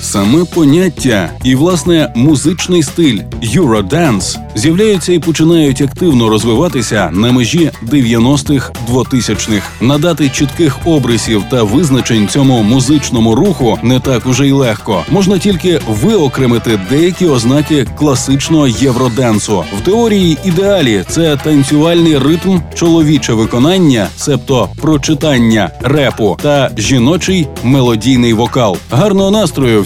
Саме поняття і власне музичний стиль Eurodance з'являються і починають активно розвиватися на межі 90-х 2000-х. Надати чітких обрисів та визначень цьому музичному руху не так уже й легко. Можна тільки виокремити деякі ознаки класичного євроденсу. В теорії ідеалі це танцювальний ритм, чоловіче виконання, себто прочитання репу та жіночий мелодійний вокал. Гарного настрою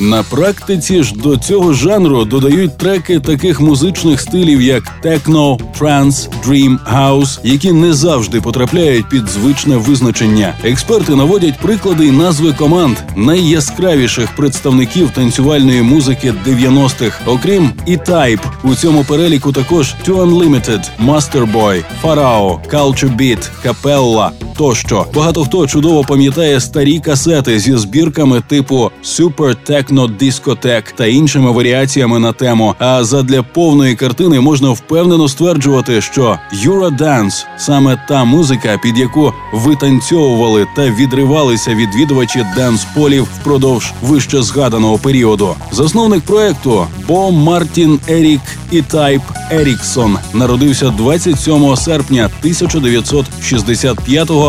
На практиці ж до цього жанру додають треки таких музичних стилів, як техно, транс, дрім, хаус, які не завжди потрапляють під звичне визначення. Експерти наводять приклади й назви команд найяскравіших представників танцювальної музики 90-х. Окрім E-Type, у цьому переліку також Too Unlimited, Masterboy, Pharaoh, Culture Beat, Capella тощо. Багато хто чудово пам'ятає старі касети зі збірками типу Super Techno Discotheque та іншими варіаціями на тему. А задля повної картини можна впевнено стверджувати, що Eurodance – саме та музика, під яку витанцьовували та відривалися відвідувачі денс-полів впродовж вище згаданого періоду. Засновник проекту Бо Мартін Ерік і Тайп Еріксон народився 27 серпня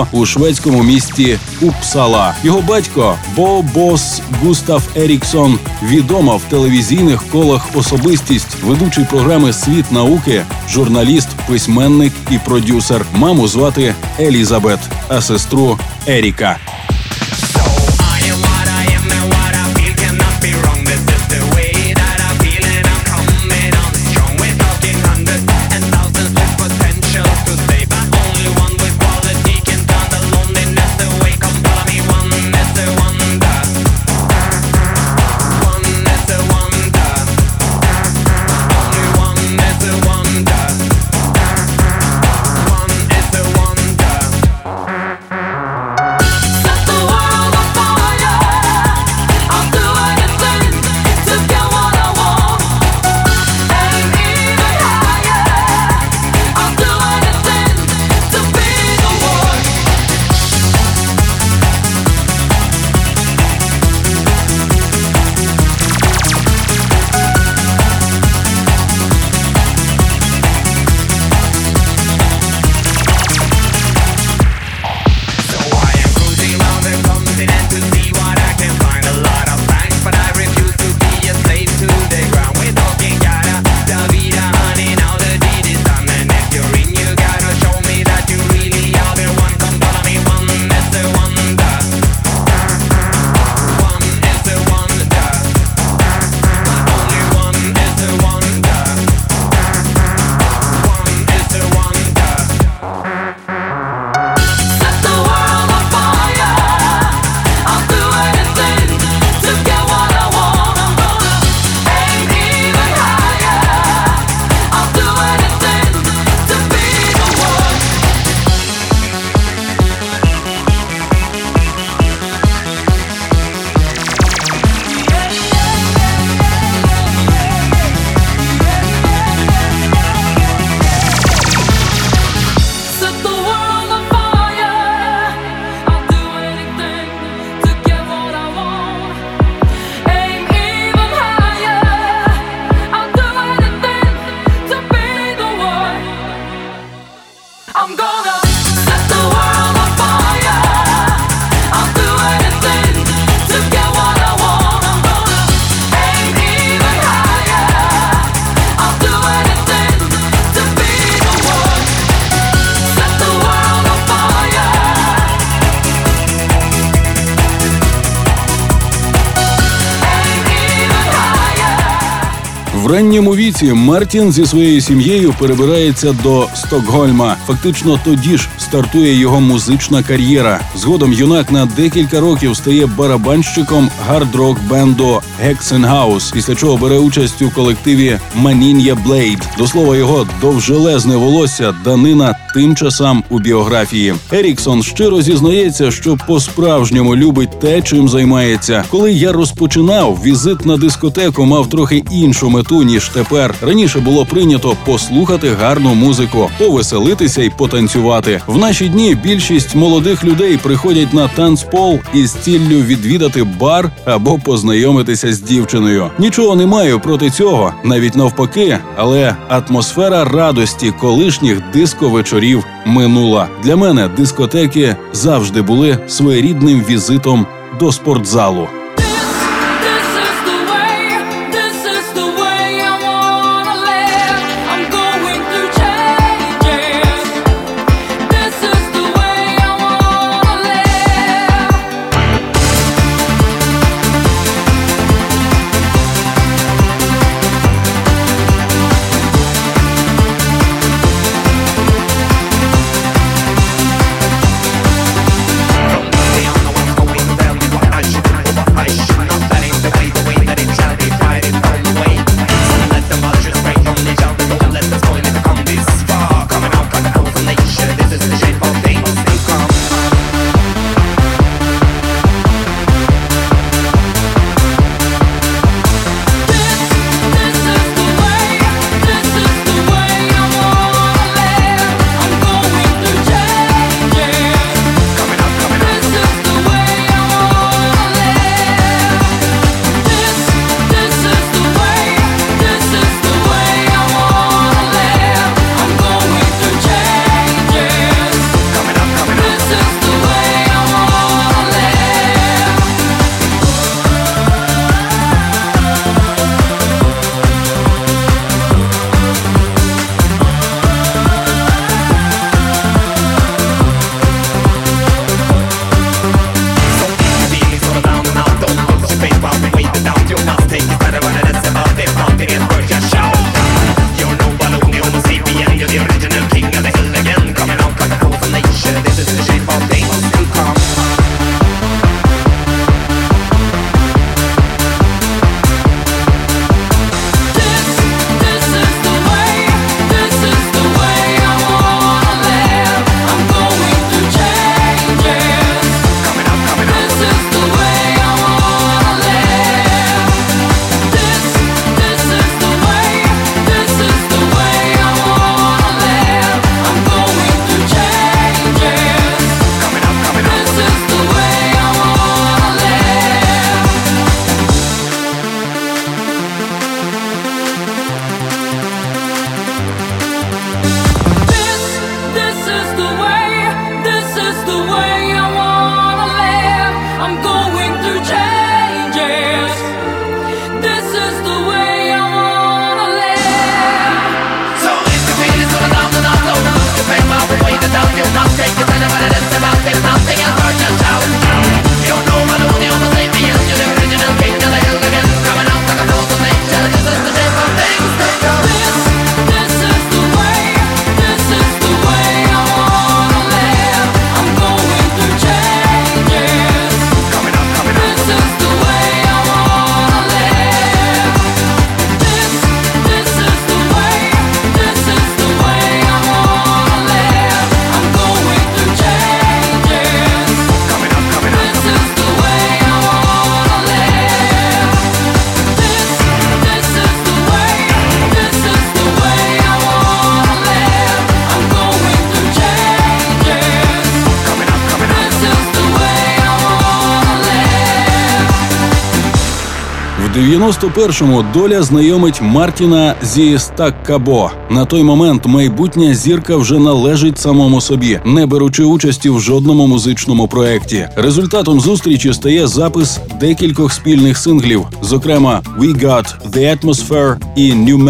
1965-го у шведському місті Упсала. Його батько Бо Бос Густав Еріксон відома в телевізійних колах особистість, ведучий програми Світ науки, журналіст, письменник і продюсер. Маму звати Елізабет, а сестру Еріка. В ранньому віці Мартін зі своєю сім'єю перебирається до Стокгольма. Фактично тоді ж стартує його музична кар'єра. Згодом юнак на декілька років стає барабанщиком гард-рок бенду Hexenhaus, після чого бере участь у колективі Maninnya Blade. До слова, його довжелезне волосся данина тим часам у біографії. Еріксон щиро зізнається, що по-справжньому любить те, чим займається. Коли я розпочинав, візит на дискотеку мав трохи іншу мету ніж тепер. Раніше було прийнято послухати гарну музику, повеселитися і потанцювати. В наші дні більшість молодих людей приходять на танцпол із ціллю відвідати бар або познайомитися з дівчиною. Нічого не маю проти цього, навіть навпаки, але атмосфера радості колишніх диско-вечорів минула. Для мене дискотеки завжди були своєрідним візитом до спортзалу. 91-му доля знайомить Мартіна зі Стаккабо. На той момент майбутня зірка вже належить самому собі, не беручи участі в жодному музичному проєкті. Результатом зустрічі стає запис декількох спільних синглів, зокрема «We Got The Atmosphere» і «New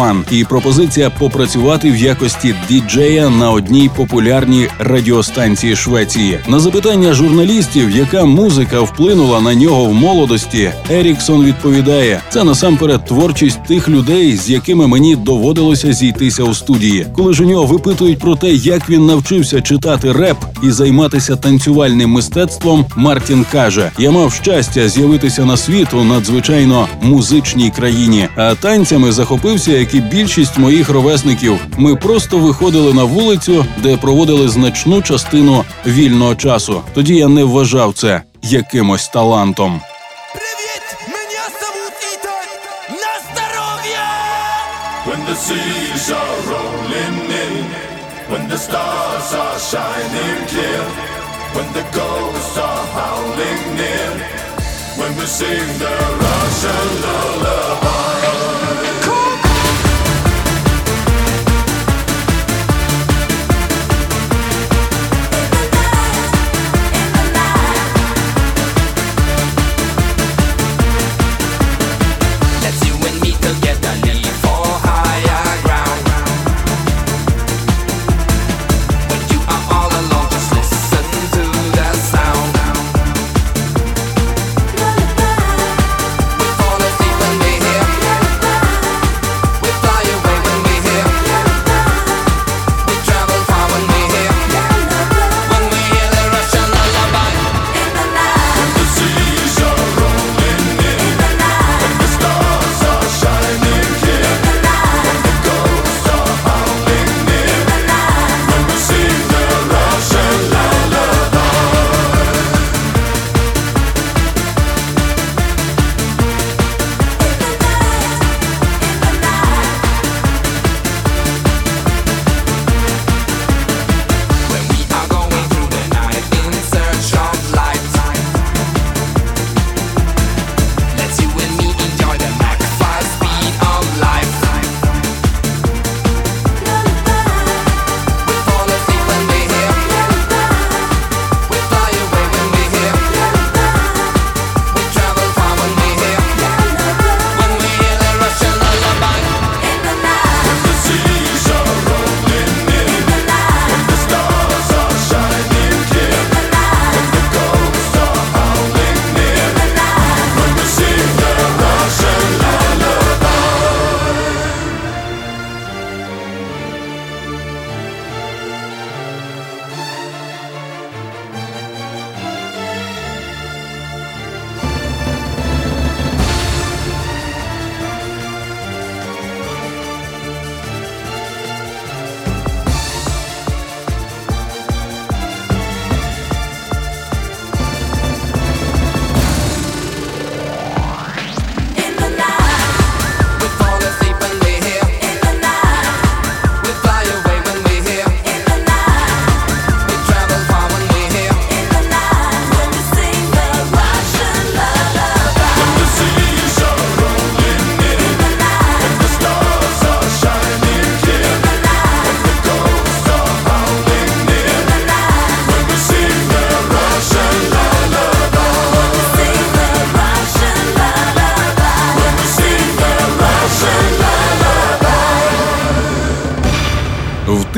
One», і пропозиція попрацювати в якості діджея на одній популярній радіостанції Швеції. На запитання журналістів, яка музика вплинула на нього в молодості, Еріксон відповідає, відповідає: це насамперед творчість тих людей, з якими мені доводилося зійтися у студії. Коли ж у нього випитують про те, як він навчився читати реп і займатися танцювальним мистецтвом, Мартін каже: Я мав щастя з'явитися на світ у надзвичайно музичній країні, а танцями захопився, як і більшість моїх ровесників. Ми просто виходили на вулицю, де проводили значну частину вільного часу. Тоді я не вважав це якимось талантом. The seas are rolling in, when the stars are shining clear, when the ghosts are howling near, when we sing the Russian lullaby.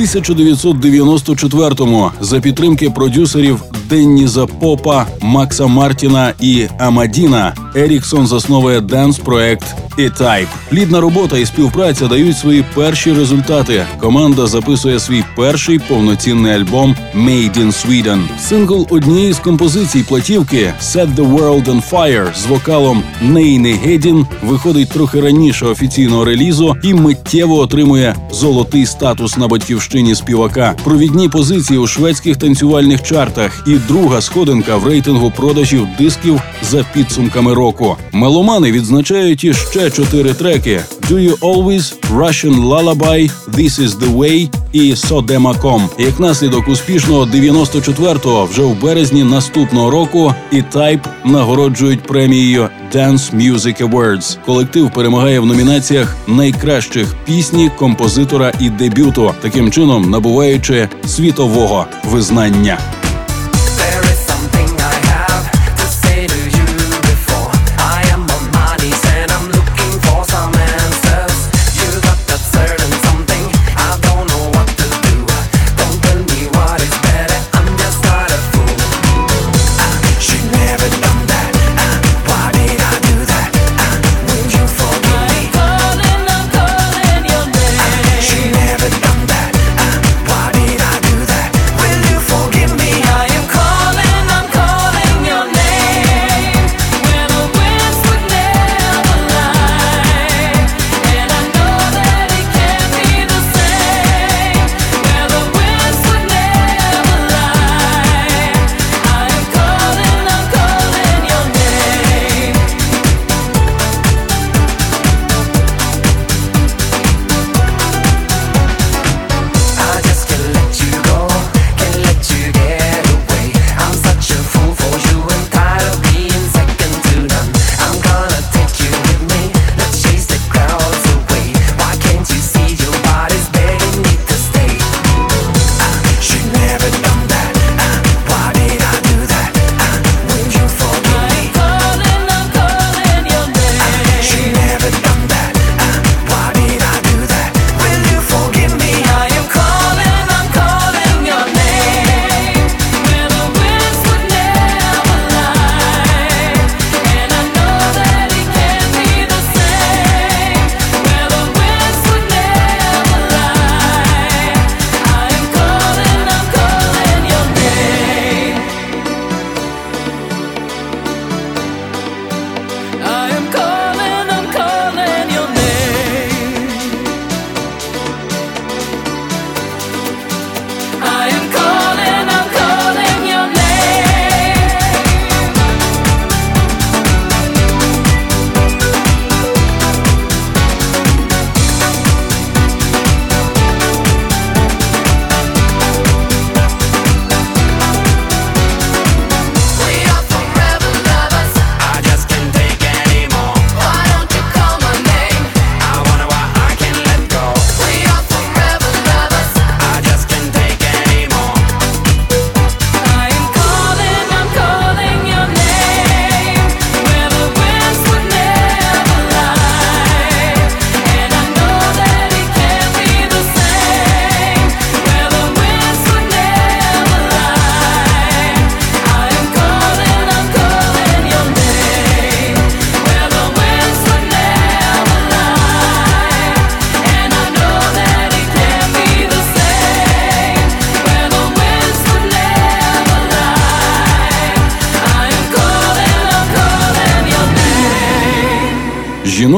1994-му за підтримки продюсерів Денніза Попа, Макса Мартіна і Амадіна Еріксон засновує денс-проект E-Type. Плідна робота і співпраця дають свої перші результати. Команда записує свій перший повноцінний альбом «Made in Sweden». Сингл однієї з композицій платівки «Set the World on Fire» з вокалом Нейни Гедін виходить трохи раніше офіційного релізу і миттєво отримує золотий статус на батьківщині співака, провідні позиції у шведських танцювальних чартах і друга сходинка в рейтингу продажів дисків за підсумками року. Меломани відзначають іще чотири треки: «Do You Always», «Russian Lullaby», «This Is The Way» і «Содемаком». Як наслідок успішного 94-го вже в березні наступного року і Type нагороджують премією Dance Music Awards. Колектив перемагає в номінаціях найкращих пісні, композитора і дебюту, таким чином набуваючи світового визнання.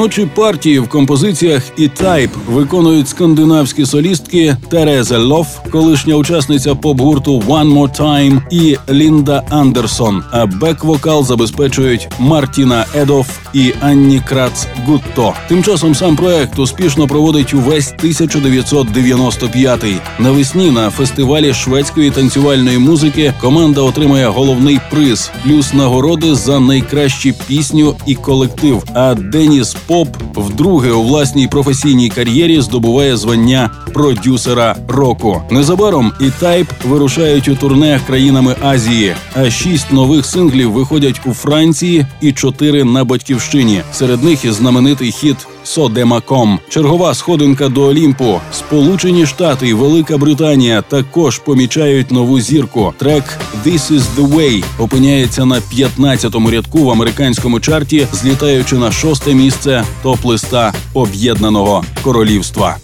Жіночі партії в композиціях E-Type виконують скандинавські солістки Тереза Лоф, колишня учасниця поп-гурту One More Time і Лінда Андерсон. А бек-вокал забезпечують Мартіна Едоф і Анні Крац Гутто. Тим часом сам проект успішно проводить увесь 1995-й. Навесні на фестивалі шведської танцювальної музики команда отримує головний приз, плюс нагороди за найкращі пісню і колектив. А Деніс Поп вдруге у власній професійній кар'єрі здобуває звання продюсера року. Незабаром E-Type вирушають у турне країнами Азії. А шість нових синглів виходять у Франції і чотири на батьківщині. Серед них і знаменитий хіт Содемаком. Чергова сходинка до Олімпу. Сполучені Штати і Велика Британія також помічають нову зірку. Трек «This is the way» опиняється на 15-му рядку в американському чарті, злітаючи на шосте місце топ-листа Об'єднаного Королівства.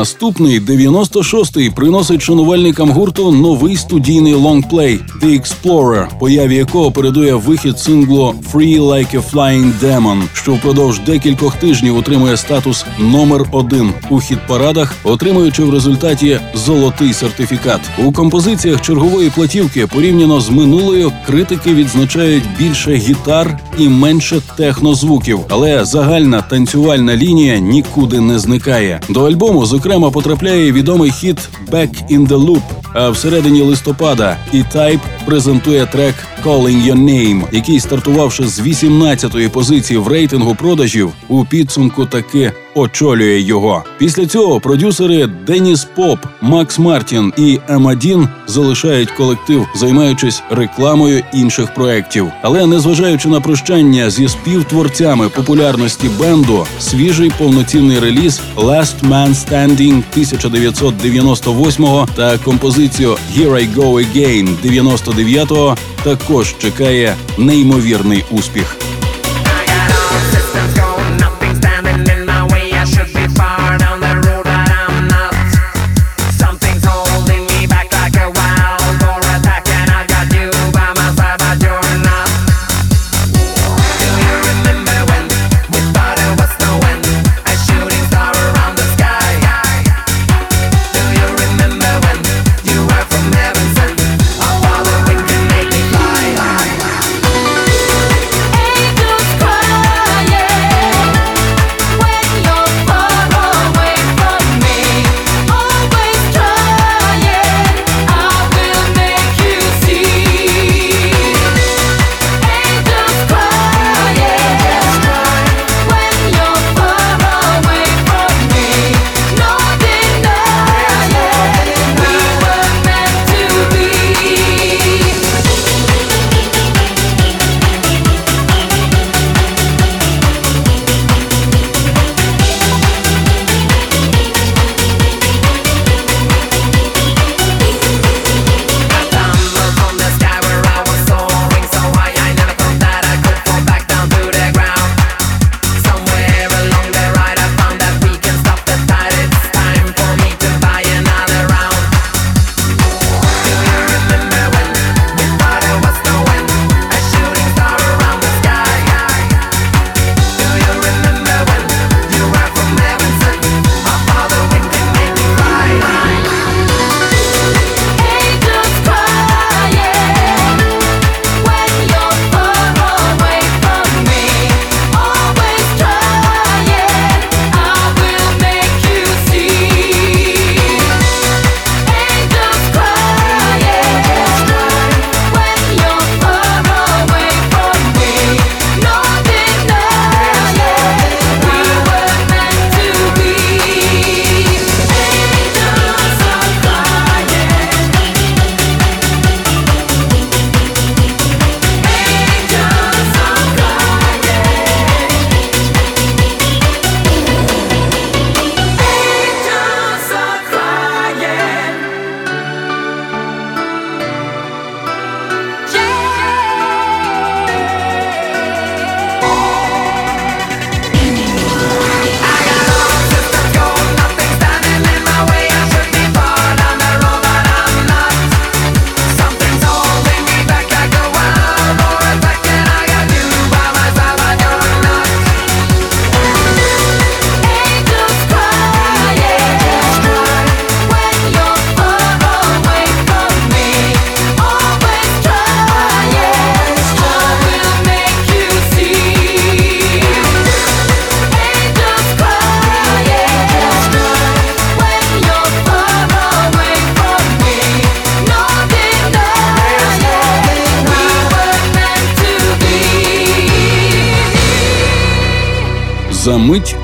Наступний 96-й приносить шанувальникам гурту новий студійний лонгплей The Explorer, появі якого передує вихід синглу Free Like a Flying Demon, що впродовж декількох тижнів отримує статус номер один у хіт-парадах, отримуючи в результаті золотий сертифікат. У композиціях чергової платівки порівняно з минулою критики відзначають більше гітар і менше технозвуків, але загальна танцювальна лінія нікуди не зникає. До альбому зокрема потрапляє відомий хіт Back in the Loop, а всередині листопада. E-Type презентує трек Calling Your Name, який, стартувавши з 18-ї позиції в рейтингу продажів, у підсумку таки очолює його. Після цього продюсери Деніс Поп, Макс Мартін і Емадін залишають колектив, займаючись рекламою інших проєктів. Але незважаючи на прощання зі співтворцями популярності бенду, свіжий повноцінний реліз Last Man Standing 1998 та композицію Here I Go Again 99-го також чекає неймовірний успіх.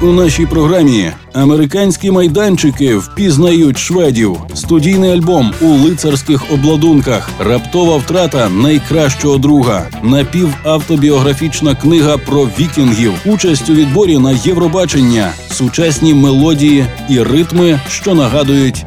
У нашій програмі. Американські майданчики впізнають шведів. Студійний альбом у лицарських обладунках, раптова втрата найкращого друга, напівавтобіографічна книга про вікінгів, участь у відборі на Євробачення, сучасні мелодії і ритми, що нагадують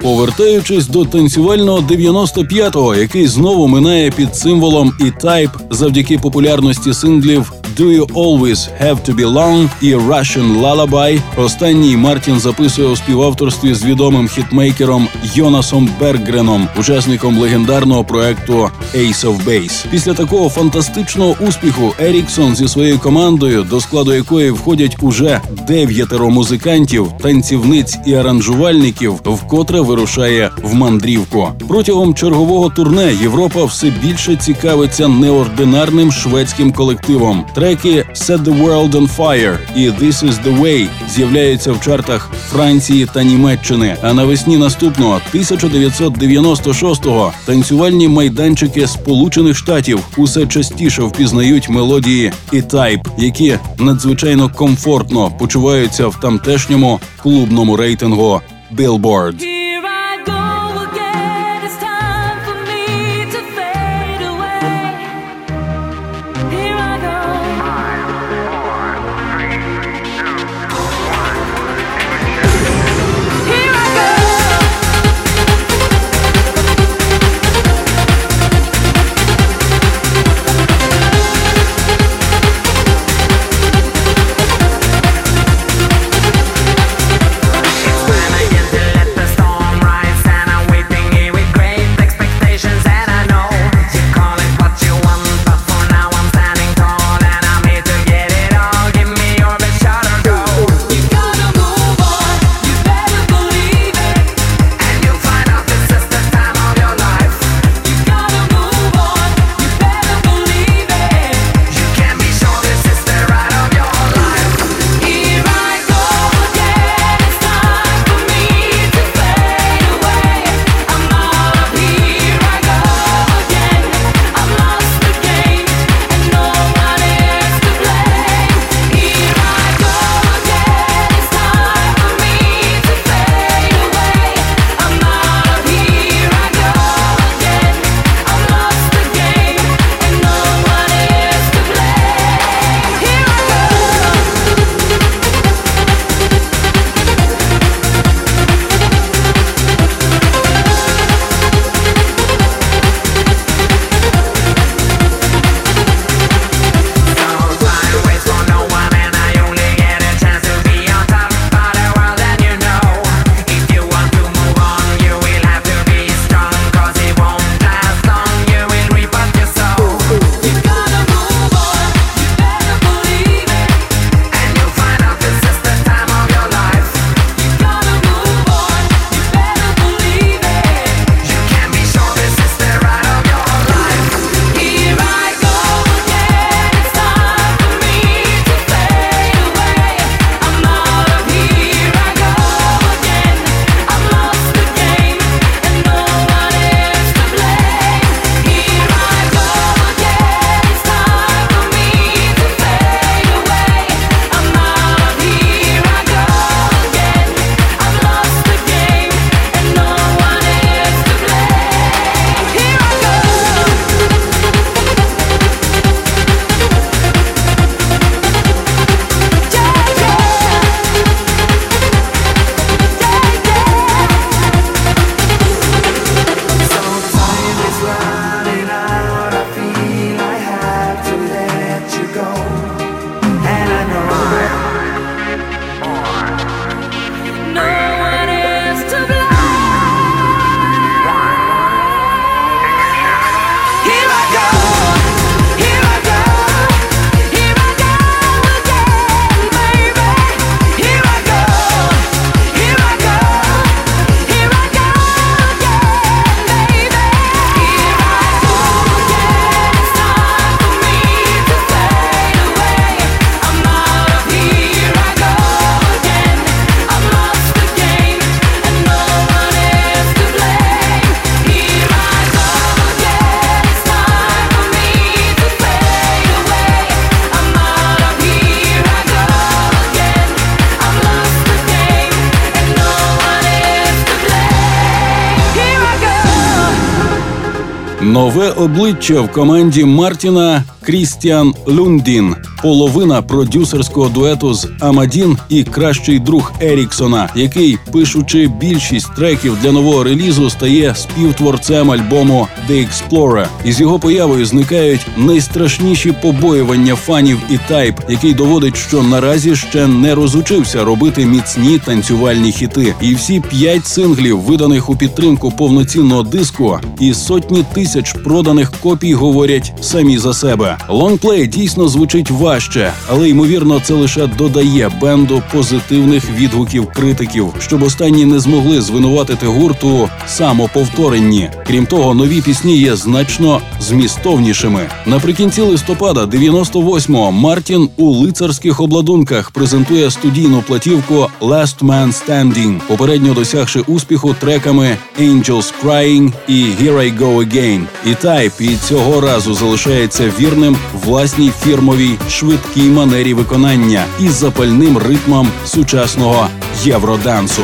Повертаючись до танцювального 95-го, який знову минає під символом і тайп завдяки популярності синглів Do You Always Have To Be Long і Russian Lullaby, останній Мартін записує у співавторстві з відомим хітмейкером Йонасом Бергреном, учасником легендарного проекту Ace of Base. Після такого фантастичного успіху Еріксон зі своєю командою, до складу якої входять уже дев'ятеро музикантів, танцівниць і аранжувальників, вкотре вирушає в мандрівку. Протягом чергового турне Європа все більше цікавиться неординарним шведським колективом. Треки «Set the World on Fire» і «This is the Way» з'являються в чартах Франції та Німеччини. А навесні наступного 1996-го танцювальні майданчики Сполучених Штатів усе частіше впізнають мелодії і тайп, які надзвичайно комфортно почуваються в тамтешньому клубному рейтингу Billboard. Нове в команді Мартіна Крістіан Люндін, половина продюсерського дуету з Амадін і кращий друг Еріксона, який, пишучи більшість треків для нового релізу, стає співтворцем альбому The Explorer. Із його появою зникають найстрашніші побоювання фанів E-Type, який доводить, що наразі ще не розучився робити міцні танцювальні хіти. І всі п'ять синглів, виданих у підтримку повноцінного диску, і сотні тисяч проданих копій говорять самі за себе. Лонгплей дійсно звучить важче, але ймовірно, це лише додає бенду позитивних відгуків критиків, щоб останні не змогли звинуватити гурту самоповторенні. Крім того, нові пісні є значно змістовнішими. Наприкінці листопада 98-го Мартін у лицарських обладунках презентує студійну платівку «Last Man Standing», попередньо досягши успіху треками «Angels Crying» і «Here I Go Again». І Тайп і цього разу залишається вірним власній фірмовій швидкій манері виконання із запальним ритмом сучасного євродансу.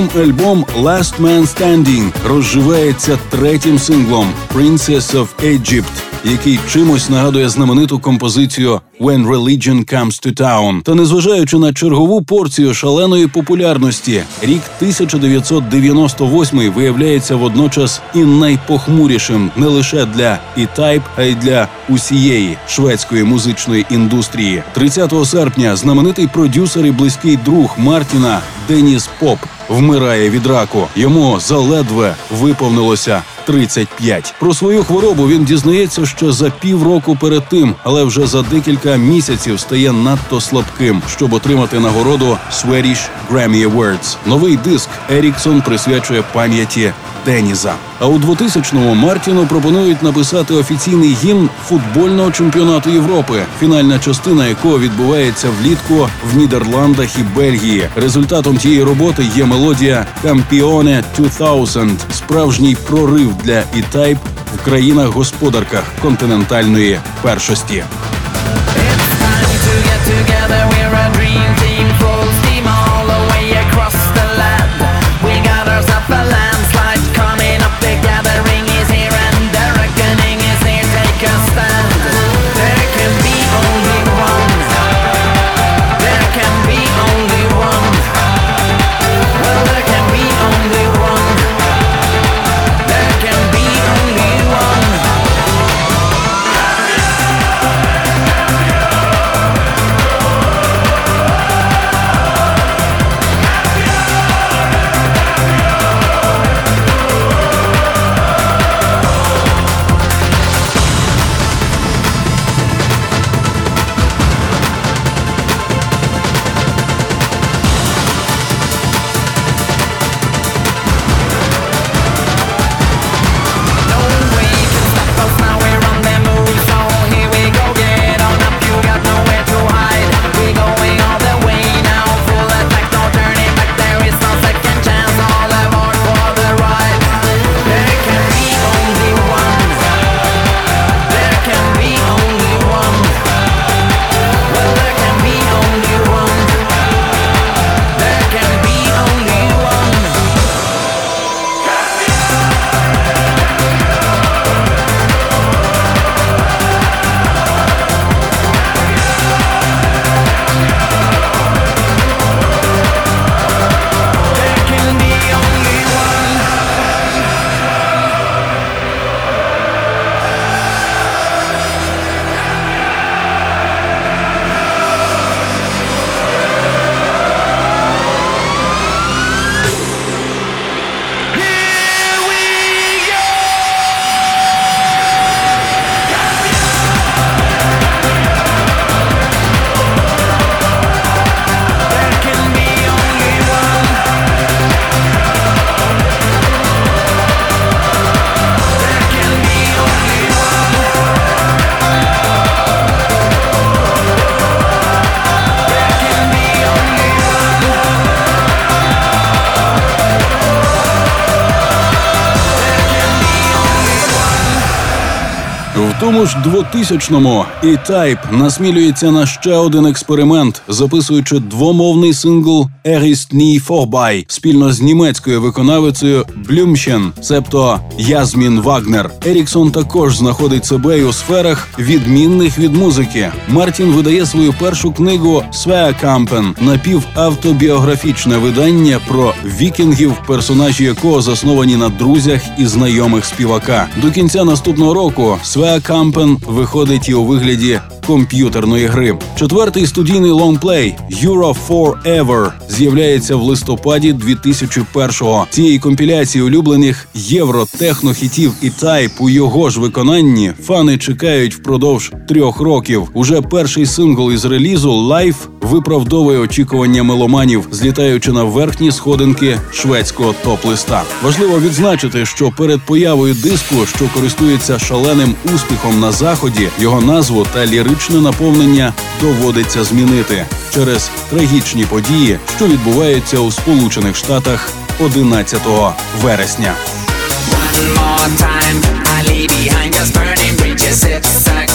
Згодом альбом «Last Man Standing» розживається третім синглом «Princess of Egypt», який чимось нагадує знамениту композицію «When Religion Comes to Town». Та незважаючи на чергову порцію шаленої популярності, рік 1998 виявляється водночас і найпохмурішим не лише для E-Type, а й для усієї шведської музичної індустрії. 30 серпня знаменитий продюсер і близький друг Мартіна Деніс Поп вмирає від раку. Йому заледве виповнилося 35. Про свою хворобу він дізнається, що за півроку перед тим, але вже за декілька місяців стає надто слабким, щоб отримати нагороду Swedish Grammy Awards. Новий диск Еріксон присвячує пам'яті Деніза. А у 2000-му Мартіну пропонують написати офіційний гімн футбольного чемпіонату Європи, фінальна частина якого відбувається влітку в Нідерландах і Бельгії. Результатом тієї роботи є мелодія Campione 2000 – справжній прорив для E-Type в країнах-господарках континентальної першості. Тому ж 2000-му E-Type насмілюється на ще один експеримент, записуючи двомовний сингл «Erist nie vorbei» спільно з німецькою виконавицею Blümchen, себто Язмін Вагнер. Еріксон також знаходить себе і у сферах відмінних від музики. Мартін видає свою першу книгу «Sveakampen» напівавтобіографічне видання про вікінгів, персонажі якого засновані на друзях і знайомих співака. До кінця наступного року Sveakampen виходить і у вигляді комп'ютерної гри. Четвертий студійний лонгплей Euro Forever з'являється в листопаді 2001-го. Цієї компіляції улюблених євро-технохітів E-Type у його ж виконанні фани чекають впродовж трьох років. Уже перший сингл із релізу Life виправдовує очікування меломанів, злітаючи на верхні сходинки шведського топ-листа. Важливо відзначити, що перед появою диску, що користується шаленим успіхом на заході, його назву та ліричне наповнення доводиться змінити через трагічні події, що відбуваються у Сполучених Штатах 11 вересня. One more time, I leave behind just burning bridges. It's a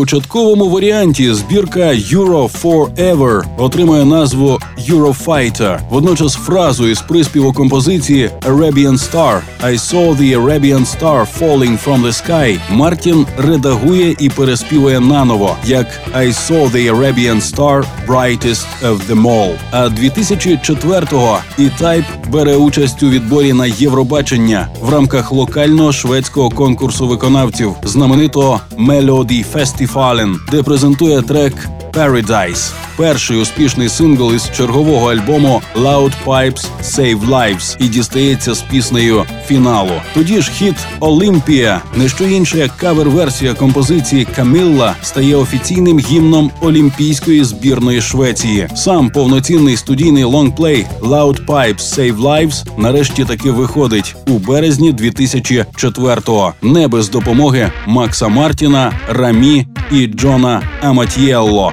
початковому варіанті збірка Euro Forever отримує назву Eurofighter. Водночас фразу із приспіву композиції Arabian Star I saw the Arabian Star falling from the sky Мартін редагує і переспівує наново як I saw the Arabian Star brightest of them all. А 2004-го E-Type бере участь у відборі на Євробачення в рамках локального шведського конкурсу виконавців знаменитого Melody Festivalen, Fallen. Reprezentuje trek Paradise, перший успішний сингл із чергового альбому Loud Pipes Save Lives і дістається з піснею фіналу. Тоді ж хіт Олімпія, не що інше як кавер-версія композиції Камілла, стає офіційним гімном Олімпійської збірної Швеції. Сам повноцінний студійний лонгплей Loud Pipes Save Lives нарешті таки виходить у березні 2004-го. Не без допомоги Макса Мартіна, Рамі і Джона Аматієлло.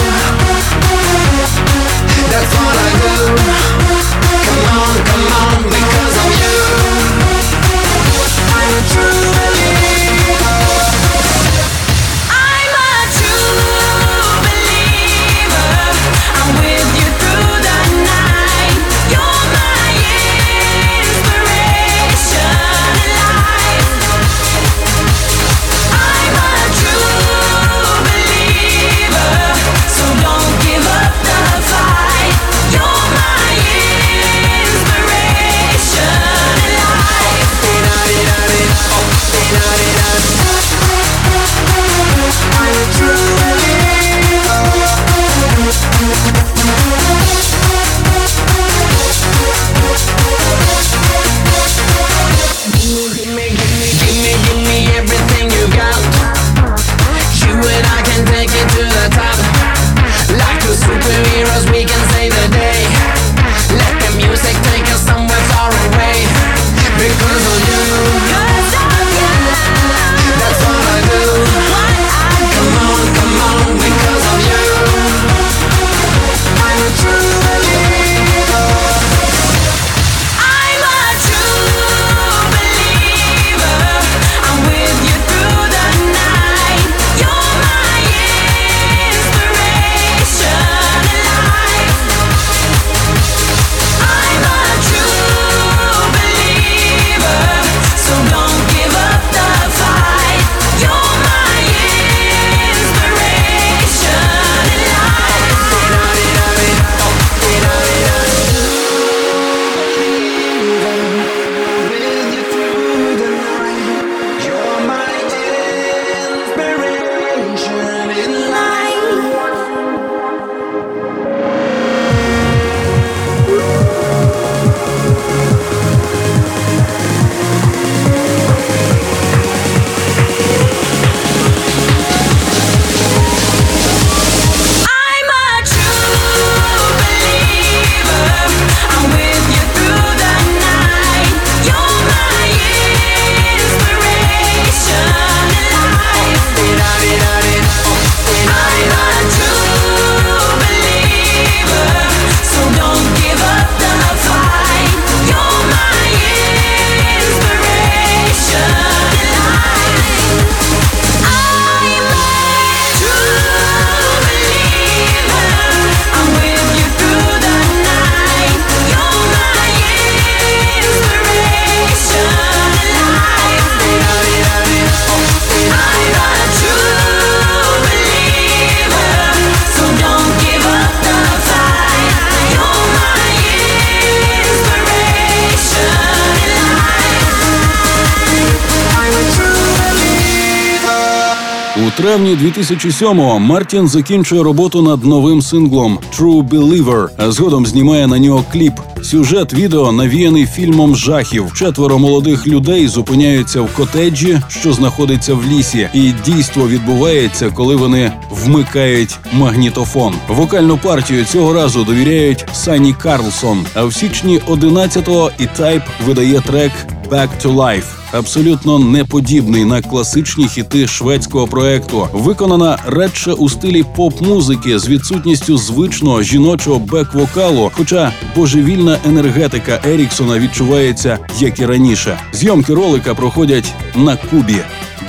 травні 2007-го Мартін закінчує роботу над новим синглом True Believer, а згодом знімає на нього кліп. Сюжет відео навіяний фільмом жахів. Четверо молодих людей зупиняються в котеджі, що знаходиться в лісі, і дійство відбувається, коли вони вмикають магнітофон. Вокальну партію цього разу довіряють Сані Карлсон. А в січні 11-го і Type видає трек Back to Life абсолютно неподібний на класичні хіти шведського проекту, виконана радше у стилі поп-музики з відсутністю звичного жіночого бек-вокалу. Хоча божевільна енергетика Еріксона відчувається як і раніше. Зйомки ролика проходять на Кубі.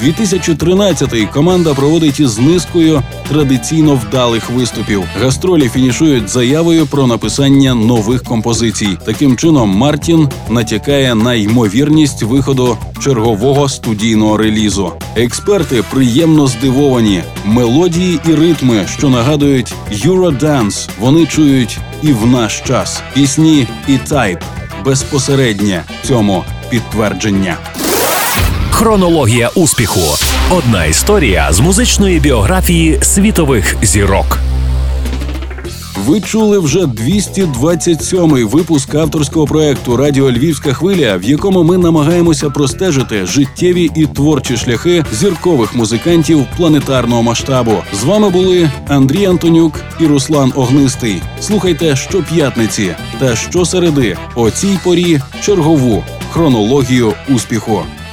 2013-й команда проводить із низкою традиційно вдалих виступів. Гастролі фінішують заявою про написання нових композицій. Таким чином, Мартін натякає на ймовірність виходу чергового студійного релізу. Експерти приємно здивовані. Мелодії і ритми, що нагадують Eurodance, вони чують і в наш час. Пісні і тайп безпосереднє цьому підтвердження. Хронологія успіху. Одна історія з музичної біографії світових зірок. Ви чули вже 227-й випуск авторського проекту Радіо Львівська хвиля, в якому ми намагаємося простежити життєві і творчі шляхи зіркових музикантів планетарного масштабу. З вами були Андрій Антонюк і Руслан Огнистий. Слухайте щоп'ятниці та щосереди о цій порі чергову хронологію успіху.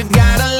you gotta